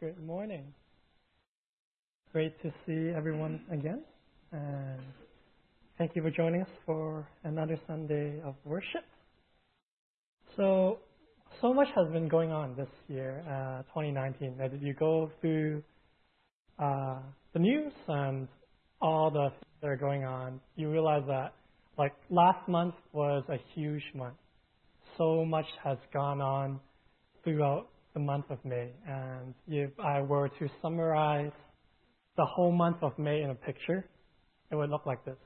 Good morning. Great to see everyone again. And thank you for joining us for another Sunday of worship. So, so much has been going on this year, uh, 2019. That you go through uh, the news and all the things that are going on, you realize that like last month was a huge month. So much has gone on throughout the month of May. And if I were to summarize the whole month of May in a picture, it would look like this.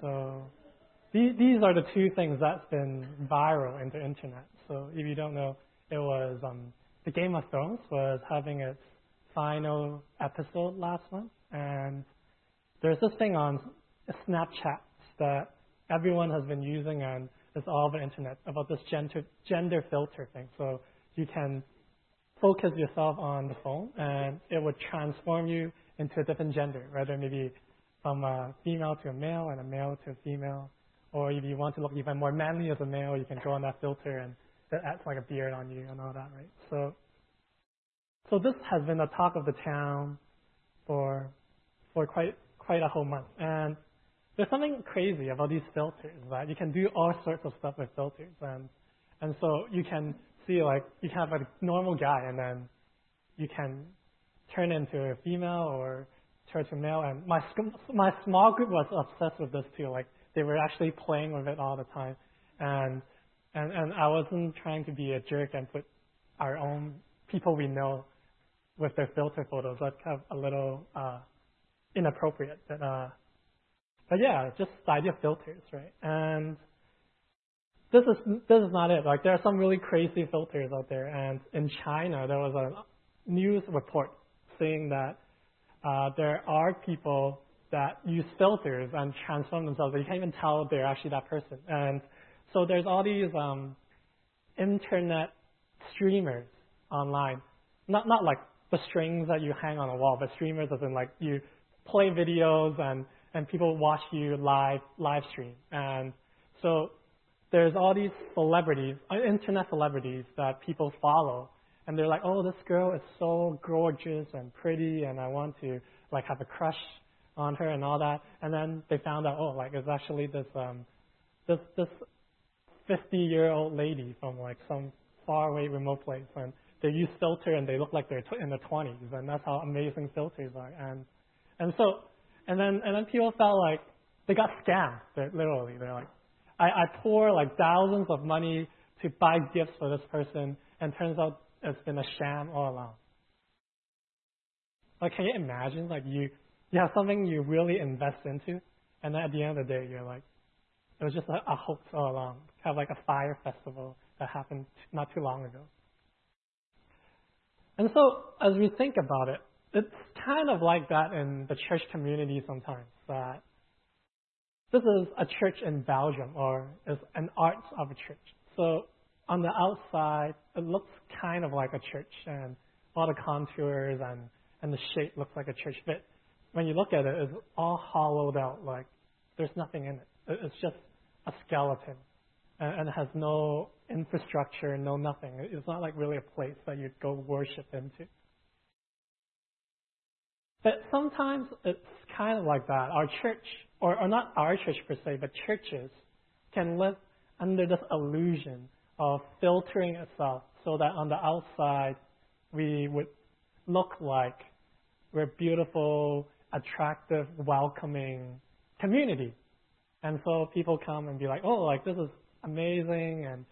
So these, are the two things that's been viral in the internet. So if you don't know, it was um, the Game of Thrones was having its final episode last month, and there's this thing on Snapchat that everyone has been using, and it's all over the internet about this gender gender filter thing. So you can focus yourself on the phone, and it would transform you into a different gender, whether maybe from a female to a male and a male to a female, or if you want to look even more manly as a male, you can go on that filter and it adds like a beard on you and all that, right? So, so this has been the talk of the town for for quite quite a whole month, and there's something crazy about these filters that you can do all sorts of stuff with filters, and and so you can see like you can have a normal guy, and then you can turn into a female or turn to male. And my my small group was obsessed with this too. Like they were actually playing with it all the time, and and and I wasn't trying to be a jerk and put our own people we know with their filter photos. That's kind of a little uh, inappropriate, but. Uh, but yeah, just the idea of filters, right? And this is this is not it. Like there are some really crazy filters out there. And in China, there was a news report saying that uh, there are people that use filters and transform themselves. You can't even tell they're actually that person. And so there's all these um, internet streamers online. Not not like the strings that you hang on a wall, but streamers as in like you play videos and and people watch you live live stream. And so there's all these celebrities, uh, internet celebrities that people follow, and they're like, oh, this girl is so gorgeous and pretty, and I want to like have a crush on her and all that. And then they found out, oh, like it's actually this um, this this 50 year old lady from like some far away remote place, and they use filter and they look like they're in their 20s, and that's how amazing filters are. And and so and then and then people felt like they got scammed. They're, literally, they're like, I, I pour like thousands of money to buy gifts for this person, and turns out it's been a sham all along. Like, can you imagine? Like, you you have something you really invest into, and then at the end of the day, you're like, it was just a, a hoax all along. Kind of like a Fyre Festival that happened not too long ago. And so, as we think about it, it's kind of like that in the church community sometimes. That this is a church in Belgium, or is an arts of a church. So on the outside, it looks kind of like a church, and all the contours and and the shape looks like a church. But when you look at it, it's all hollowed out. Like there's nothing in it. It's just a skeleton, and, and it has no infrastructure, no nothing. It's not like really a place that you'd go worship into. But sometimes it's kind of like that. Our church, or, or not our church per se, but churches can live under this illusion of filtering itself so that on the outside we would look like we're beautiful, attractive, welcoming community. And so people come and be like, oh, like this is amazing, and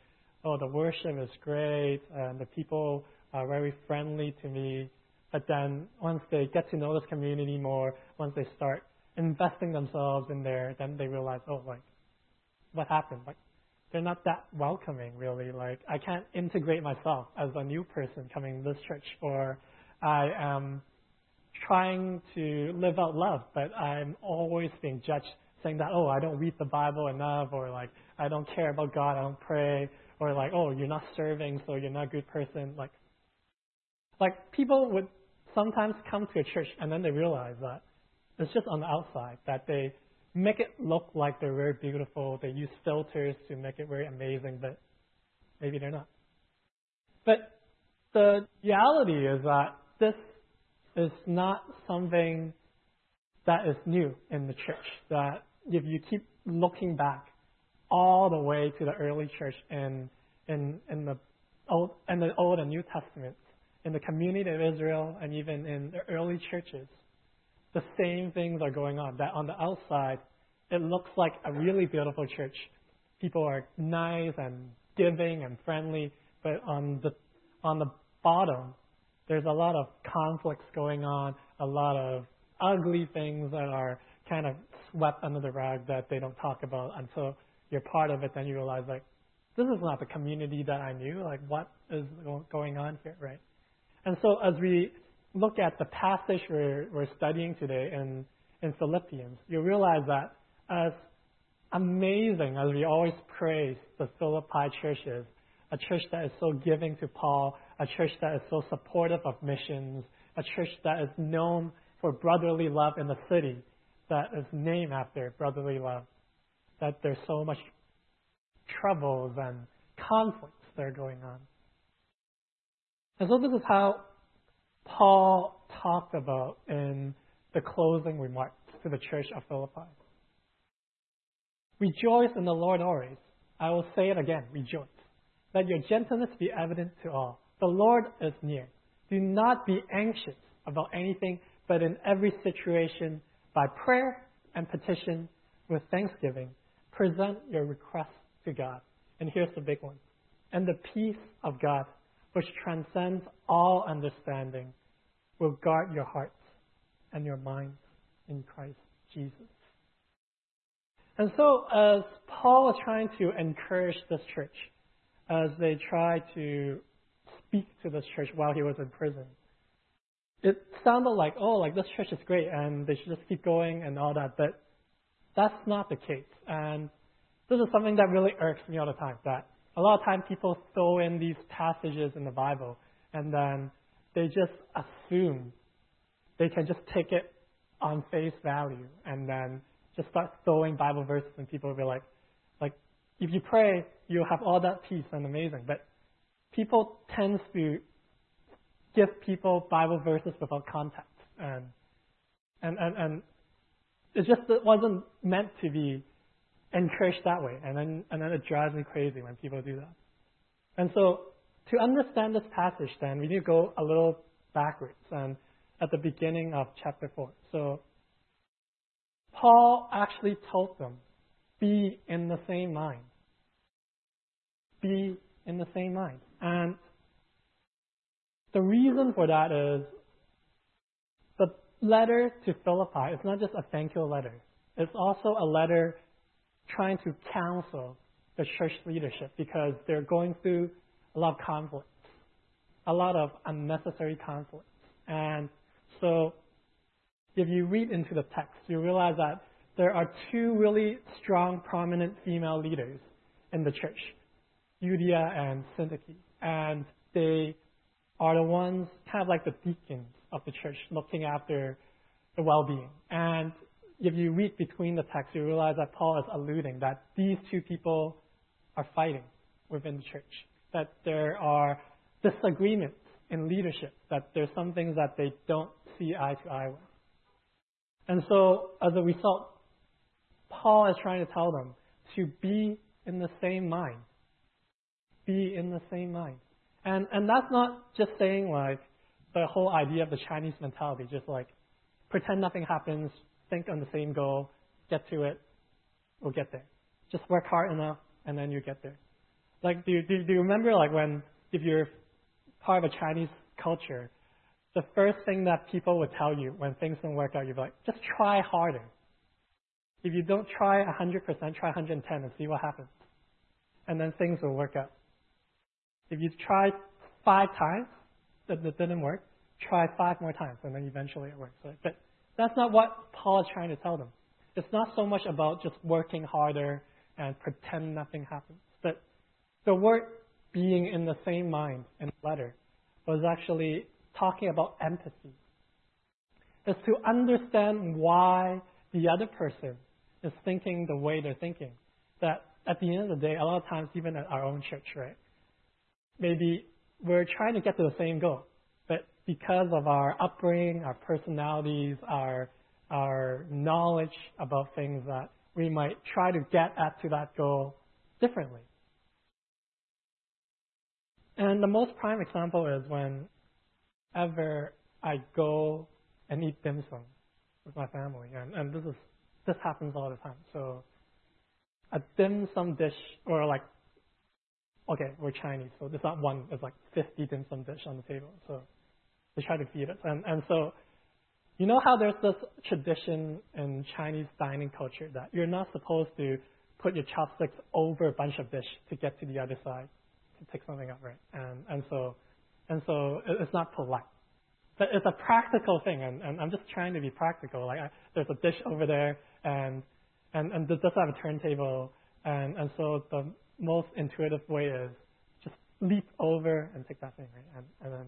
oh, the worship is great, and the people are very friendly to me. But then once they get to know this community more, once they start investing themselves in there, then they realize, oh, like, what happened? Like, they're not that welcoming, really. Like, I can't integrate myself as a new person coming to this church, or I am trying to live out love, but I'm always being judged, saying that, oh, I don't read the Bible enough, or like, I don't care about God, I don't pray, or like, oh, you're not serving, so you're not a good person. Like, like people would sometimes come to a church and then they realize that it's just on the outside, that they make it look like they're very beautiful. They use filters to make it very amazing, but maybe they're not. But the reality is that this is not something that is new in the church. That if you keep looking back all the way to the early church in in in the old in the Old and New Testaments, in the community of Israel, and even in the early churches, the same things are going on. That on the outside, it looks like a really beautiful church. People are nice and giving and friendly, but on the on the bottom, there's a lot of conflicts going on, a lot of ugly things that are kind of swept under the rug that they don't talk about until you're part of it. Then you realize like, this is not the community that I knew. Like, what is going on here, right? And so as we look at the passage we're, we're studying today in, in Philippians, you realize that as amazing as we always praise the Philippi churches, a church that is so giving to Paul, a church that is so supportive of missions, a church that is known for brotherly love in the city, that is named after brotherly love, that there's so much troubles and conflicts that are going on. And so this is how Paul talked about in the closing remarks to the church of Philippi. Rejoice in the Lord always. I will say it again, rejoice. Let your gentleness be evident to all. The Lord is near. Do not be anxious about anything, but in every situation, by prayer and petition, with thanksgiving, present your requests to God. And here's the big one. And the peace of God, which transcends all understanding, will guard your hearts and your minds in Christ Jesus. And so, as Paul is trying to encourage this church, as they try to speak to this church while he was in prison, it sounded like, oh, like this church is great and they should just keep going and all that, but that's not the case. And this is something that really irks me all the time, that a lot of times people throw in these passages in the Bible and then they just assume they can just take it on face value and then just start throwing Bible verses and people will be like, like, if you pray, you'll have all that peace and amazing. But people tend to give people Bible verses without context. And, and, and, and it just it wasn't meant to be encouraged that way. And then, and then it drives me crazy when people do that. And so to understand this passage, then we need to go a little backwards and at the beginning of chapter 4. So Paul actually told them, be in the same mind. Be in the same mind. And the reason for that is the letter to Philippi is not just a thank you letter. It's also a letter trying to counsel the church leadership because they're going through a lot of conflicts, a lot of unnecessary conflicts. And so if you read into the text, you realize that there are two really strong, prominent female leaders in the church, Euodia and Syntyche. And they are the ones, kind of like the deacons of the church, looking after the well-being. And if you read between the texts, you realize that Paul is alluding that these two people are fighting within the church that there are disagreements in leadership, that there's some things that they don't see eye to eye with. And so, as a result, Paul is trying to tell them to be in the same mind. Be in the same mind. And, and that's not just saying like the whole idea of the Chinese mentality, just like pretend nothing happens, think on the same goal, get to it, we'll get there. Just work hard enough, and then you get there. Like, do you, do, do you remember like when, if you're part of a Chinese culture, the first thing that people would tell you when things don't work out, you'd be like, just try harder. If you don't try 100%, try 110 and see what happens. And then things will work out. If you try five times, that, that didn't work, try five more times, and then eventually it works. Right? But that's not what Paul is trying to tell them. It's not so much about just working harder and pretend nothing happens. But the word being in the same mind in the letter was actually talking about empathy. It's to understand why the other person is thinking the way they're thinking. That at the end of the day, a lot of times, even at our own church, right? Maybe we're trying to get to the same goal. Because of our upbringing, our personalities, our, our knowledge about things that we might try to get at to that goal differently. And the most prime example is whenever I go and eat dim sum with my family, and, and this is this happens all the time. So a dim sum dish, or like, okay, we're Chinese, so there's not one, there's like 50 dim sum dish on the table. So they try to feed us, and and so you know how there's this tradition in Chinese dining culture that you're not supposed to put your chopsticks over a bunch of dish to get to the other side to pick something up, right? And and so and so it's not polite. But it's a practical thing, and, and I'm just trying to be practical. Like I, there's a dish over there, and and and this does have a turntable, and and so the most intuitive way is just leap over and take that thing, right? And and then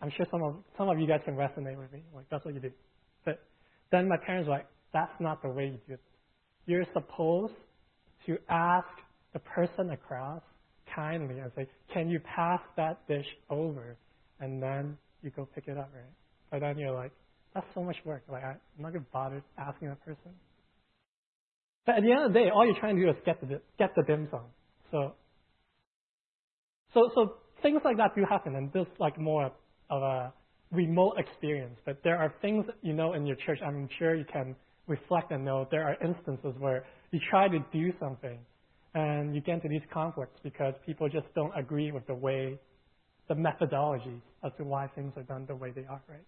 I'm sure some of some of you guys can resonate with me. Like that's what you do. But then my parents were like, that's not the way you do it. You're supposed to ask the person across kindly and say, Can you pass that dish over? And then you go pick it up, right? But then you're like, That's so much work. Like, I'm not to bother asking that person. But at the end of the day, all you're trying to do is get the, get the dim sum. So, so, so things like that do happen, and this like more of a remote experience. But there are things you know in your church. I'm sure you can reflect and know there are instances where you try to do something and you get into these conflicts because people just don't agree with the way, the methodologies as to why things are done the way they are, right?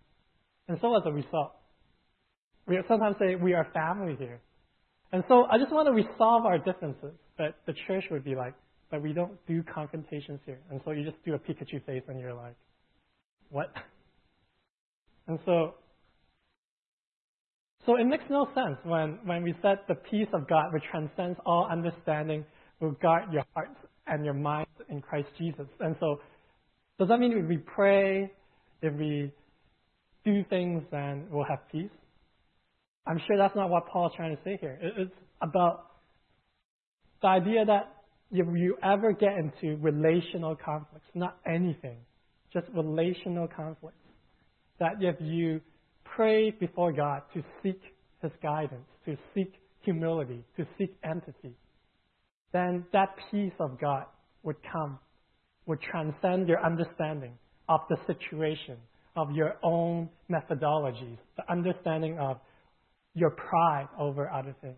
And so as a result, we sometimes say we are family here. And so I just want to resolve our differences, but the church would be like, but we don't do confrontations here. And so you just do a Pikachu face and you're like, what? And so so it makes no sense when, when we said the peace of God, which transcends all understanding, will guard your hearts and your minds in Christ Jesus. And so, does that mean if we pray, if we do things, then we'll have peace? I'm sure that's not what Paul's trying to say here. It's about the idea that if you ever get into relational conflicts, not anything, just relational conflicts, that if you pray before God to seek His guidance, to seek humility, to seek empathy, then that peace of God would come, would transcend your understanding of the situation, of your own methodologies, the understanding of your pride over other things.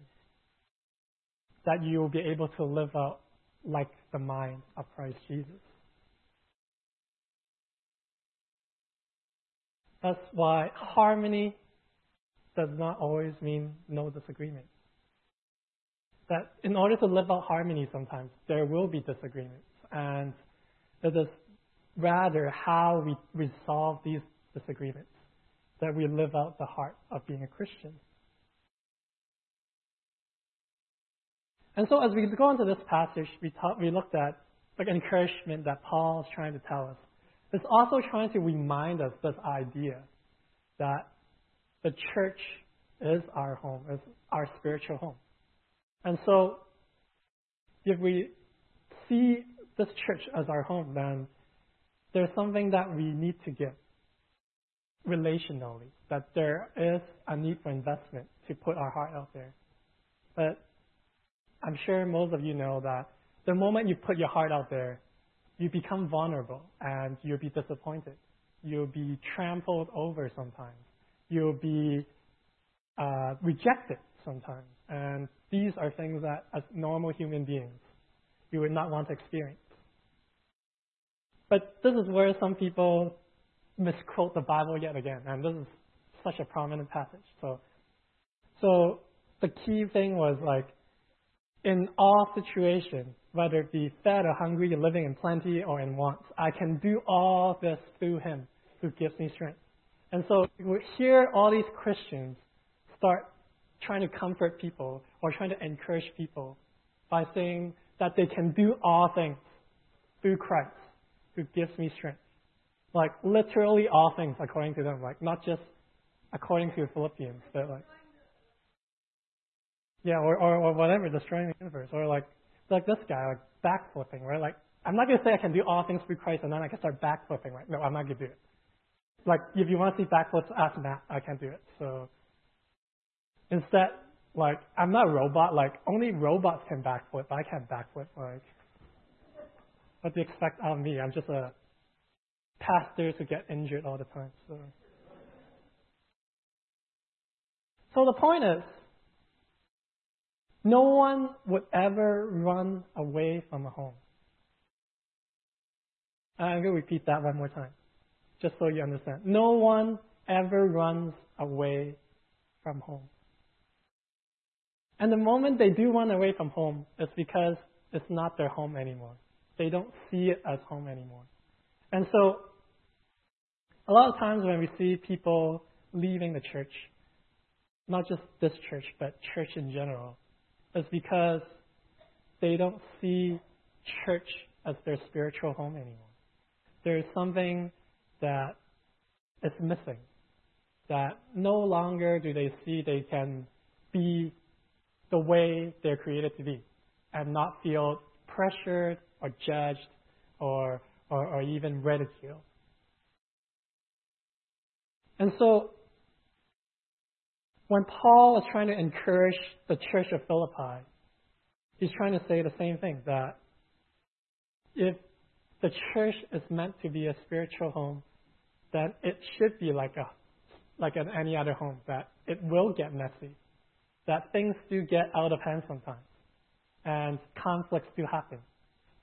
That you will be able to live out like the mind of Christ Jesus. That's why harmony does not always mean no disagreement. That in order to live out harmony, sometimes there will be disagreements, and it is rather how we resolve these disagreements that we live out the heart of being a Christian. And so, as we go into this passage, we, talk, we looked at the encouragement that Paul is trying to tell us it's also trying to remind us this idea that the church is our home, is our spiritual home. And so, if we see this church as our home, then there's something that we need to give relationally, that there is a need for investment to put our heart out there. But I'm sure most of you know that the moment you put your heart out there, you become vulnerable and you'll be disappointed. You'll be trampled over sometimes. You'll be uh, rejected sometimes. And these are things that, as normal human beings, you would not want to experience. But this is where some people misquote the Bible yet again, and this is such a prominent passage. So, so the key thing was like, in all situations, whether it be fed or hungry, living in plenty or in want. I can do all this through Him who gives me strength. And so hear all these Christians start trying to comfort people or trying to encourage people by saying that they can do all things through Christ who gives me strength. Like literally all things according to them, like not just according to Philippians, but like yeah, or, or, or whatever, destroying the universe, or like like this guy, like backflipping, right? Like I'm not going to say I can do all things through Christ and then I can start backflipping. Right? No, I'm not going to do it. Like, if you want to see backflips, ask Matt. I can't do it. So instead, like, I'm not a robot. Like, only robots can backflip. I can't backflip. Like, what do you expect out of me? I'm just a pastor to get injured all the time. So, so the point is, no one would ever run away from a home. I'm going to repeat that one more time, just so you understand. No one ever runs away from home. And the moment they do run away from home, it's because it's not their home anymore. They don't see it as home anymore. And so, a lot of times when we see people leaving the church, not just this church, but church in general, it's because they don't see church as their spiritual home anymore. There's something that is missing. That no longer do they see they can be the way they're created to be and not feel pressured or judged or, or, or even ridiculed. And so, when Paul is trying to encourage the church of Philippi, he's trying to say the same thing that if the church is meant to be a spiritual home, then it should be like a like an any other home, that it will get messy, that things do get out of hand sometimes, and conflicts do happen.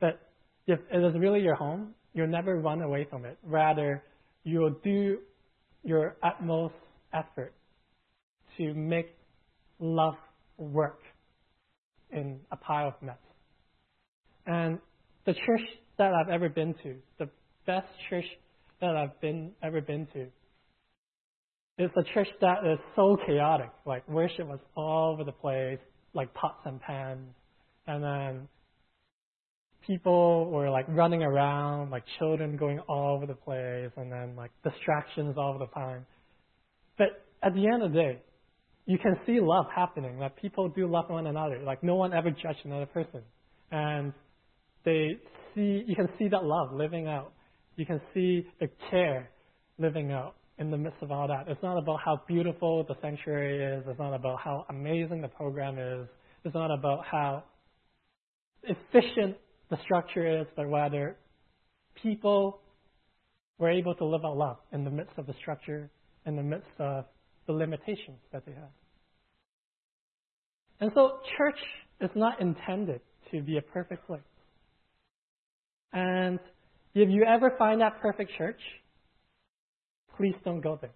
But if it is really your home, you'll never run away from it. Rather, you'll do your utmost effort to make love work in a pile of mess. And the church that I've ever been to, the best church that I've been ever been to, is a church that is so chaotic. Like worship was all over the place, like pots and pans, and then people were like running around, like children going all over the place, and then like distractions all the time. But at the end of the day, you can see love happening. Like people do love one another. Like no one ever judged another person, and they see you can see that love living out. You can see the care living out in the midst of all that. It's not about how beautiful the sanctuary is. It's not about how amazing the program is. It's not about how efficient the structure is, but rather people were able to live out love in the midst of the structure, in the midst of the limitations that they have. And so, church is not intended to be a perfect place. And if you ever find that perfect church, please don't go there.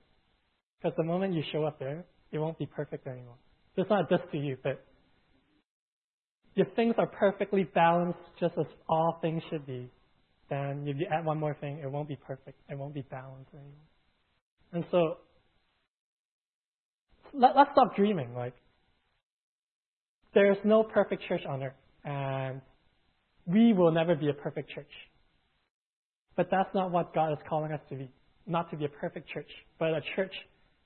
Because the moment you show up there, it won't be perfect anymore. It's not just to you, but if things are perfectly balanced, just as all things should be, then if you add one more thing, it won't be perfect. It won't be balanced anymore. And so, let, let's stop dreaming. Like, there's no perfect church on earth, and we will never be a perfect church. But that's not what God is calling us to be. Not to be a perfect church, but a church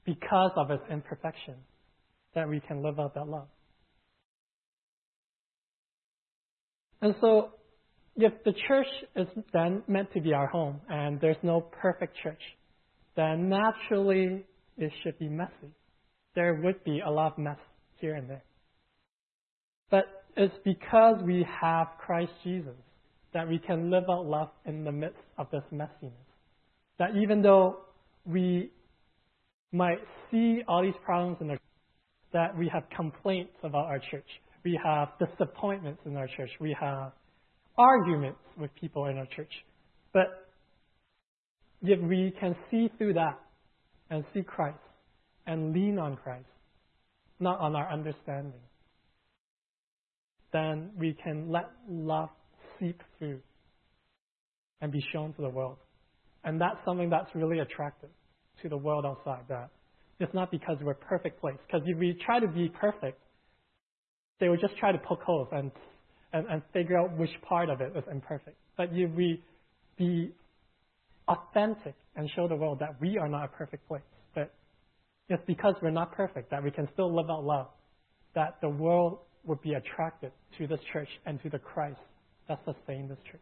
because of its imperfection, that we can live out that love. And so, if the church is then meant to be our home and there's no perfect church, then naturally it should be messy. There would be a lot of mess here and there. But it's because we have Christ Jesus that we can live out love in the midst of this messiness. That even though we might see all these problems in the that we have complaints about our church, we have disappointments in our church, we have arguments with people in our church. But if we can see through that and see Christ and lean on Christ, not on our understanding, then we can let love seep through and be shown to the world. And that's something that's really attractive to the world outside. That it's not because we're perfect place. Because if we try to be perfect, they would just try to poke holes and, and, and figure out which part of it is imperfect. But if we be authentic and show the world that we are not a perfect place, but it's because we're not perfect that we can still live out love, that the world would be attracted to this church and to the Christ that sustains this church.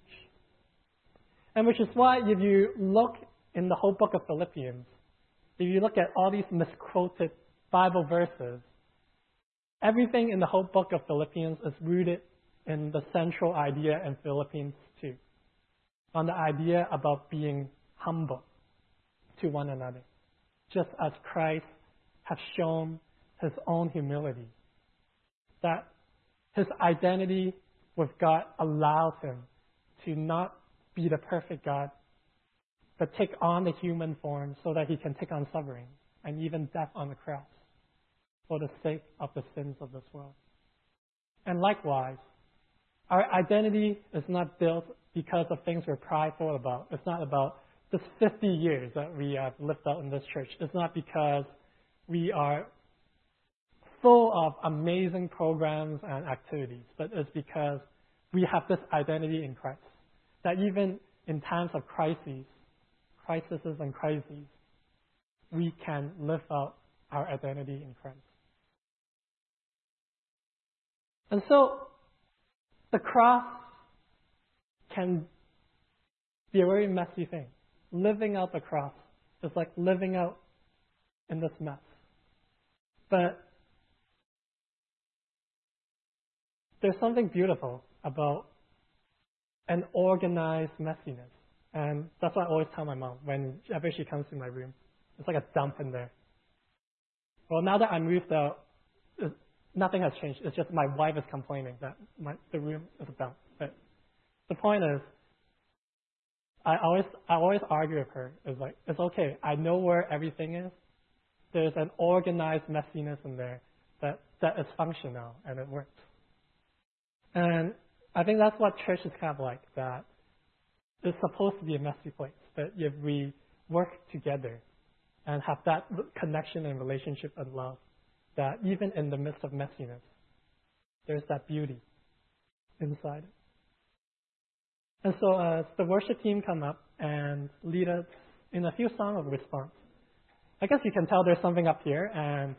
And which is why if you look in the whole book of Philippians, if you look at all these misquoted Bible verses, everything in the whole book of Philippians is rooted in the central idea in Philippians 2, on the idea about being humble to one another, just as Christ has shown his own humility. That his identity with God allows him to not be the perfect God, but take on the human form so that he can take on suffering and even death on the cross for the sake of the sins of this world. And likewise, our identity is not built because of things we're prideful about. It's not about this 50 years that we have lived out in this church. It's not because we are full of amazing programs and activities, but it's because we have this identity in Christ. That even in times of crises, crises and crises, we can live out our identity in Christ. And so the cross can be a very messy thing. Living out the cross is like living out in this mess. But there's something beautiful about an organized messiness. And that's what I always tell my mom whenever she comes to my room. It's like a dump in there. Well, now that I moved out, nothing has changed. It's just my wife is complaining that my, the room is a dump. But the point is, I always I always argue with her. It's like it's okay. I know where everything is. There's an organized messiness in there that that is functional and it works. And I think that's what church is kind of like. That it's supposed to be a messy place, but if we work together and have that connection and relationship and love, that even in the midst of messiness, there's that beauty inside. And so as the worship team come up and lead us in a few songs of response, I guess you can tell there's something up here. And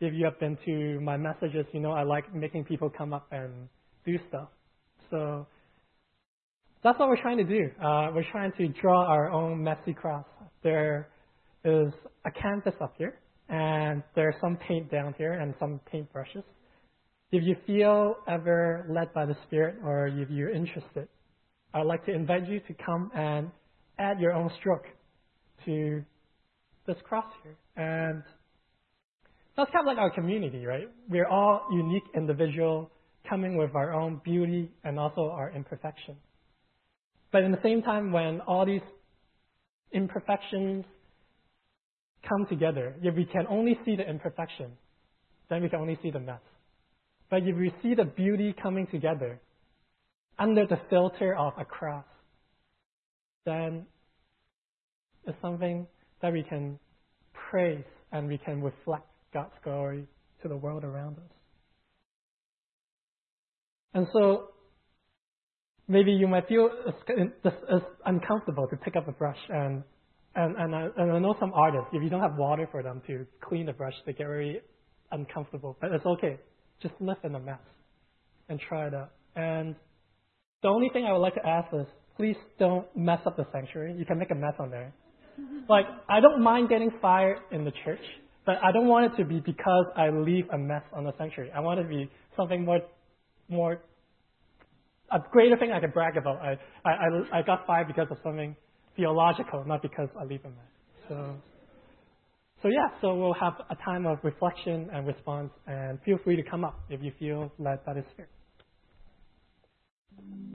if you have been to my messages, you know I like making people come up and do stuff. So that's what we're trying to do. Uh, we're trying to draw our own messy cross. There is a canvas up here, and there's some paint down here and some paint brushes. If you feel ever led by the Spirit or if you're interested, I'd like to invite you to come and add your own stroke to this cross here. And that's kind of like our community, right? We're all unique individual coming with our own beauty and also our imperfection. But in the same time, when all these imperfections come together, if we can only see the imperfection, then we can only see the mess. But if we see the beauty coming together under the filter of a cross, then it's something that we can praise and we can reflect God's glory to the world around us. And so maybe you might feel it's, uncomfortable to pick up a brush and and, and, I, and I know some artists, if you don't have water for them to clean the brush, they get very uncomfortable. But it's okay. Just live in the mess and try it out. And the only thing I would like to ask is, please don't mess up the sanctuary. You can make a mess on there. like, I don't mind getting fired in the church, but I don't want it to be because I leave a mess on the sanctuary. I want it to be something more more a greater thing I can brag about. I, I, I, got fired because of something theological, not because I leave a mess. So, so yeah, so we'll have a time of reflection and response, and feel free to come up if you feel led by the Spirit.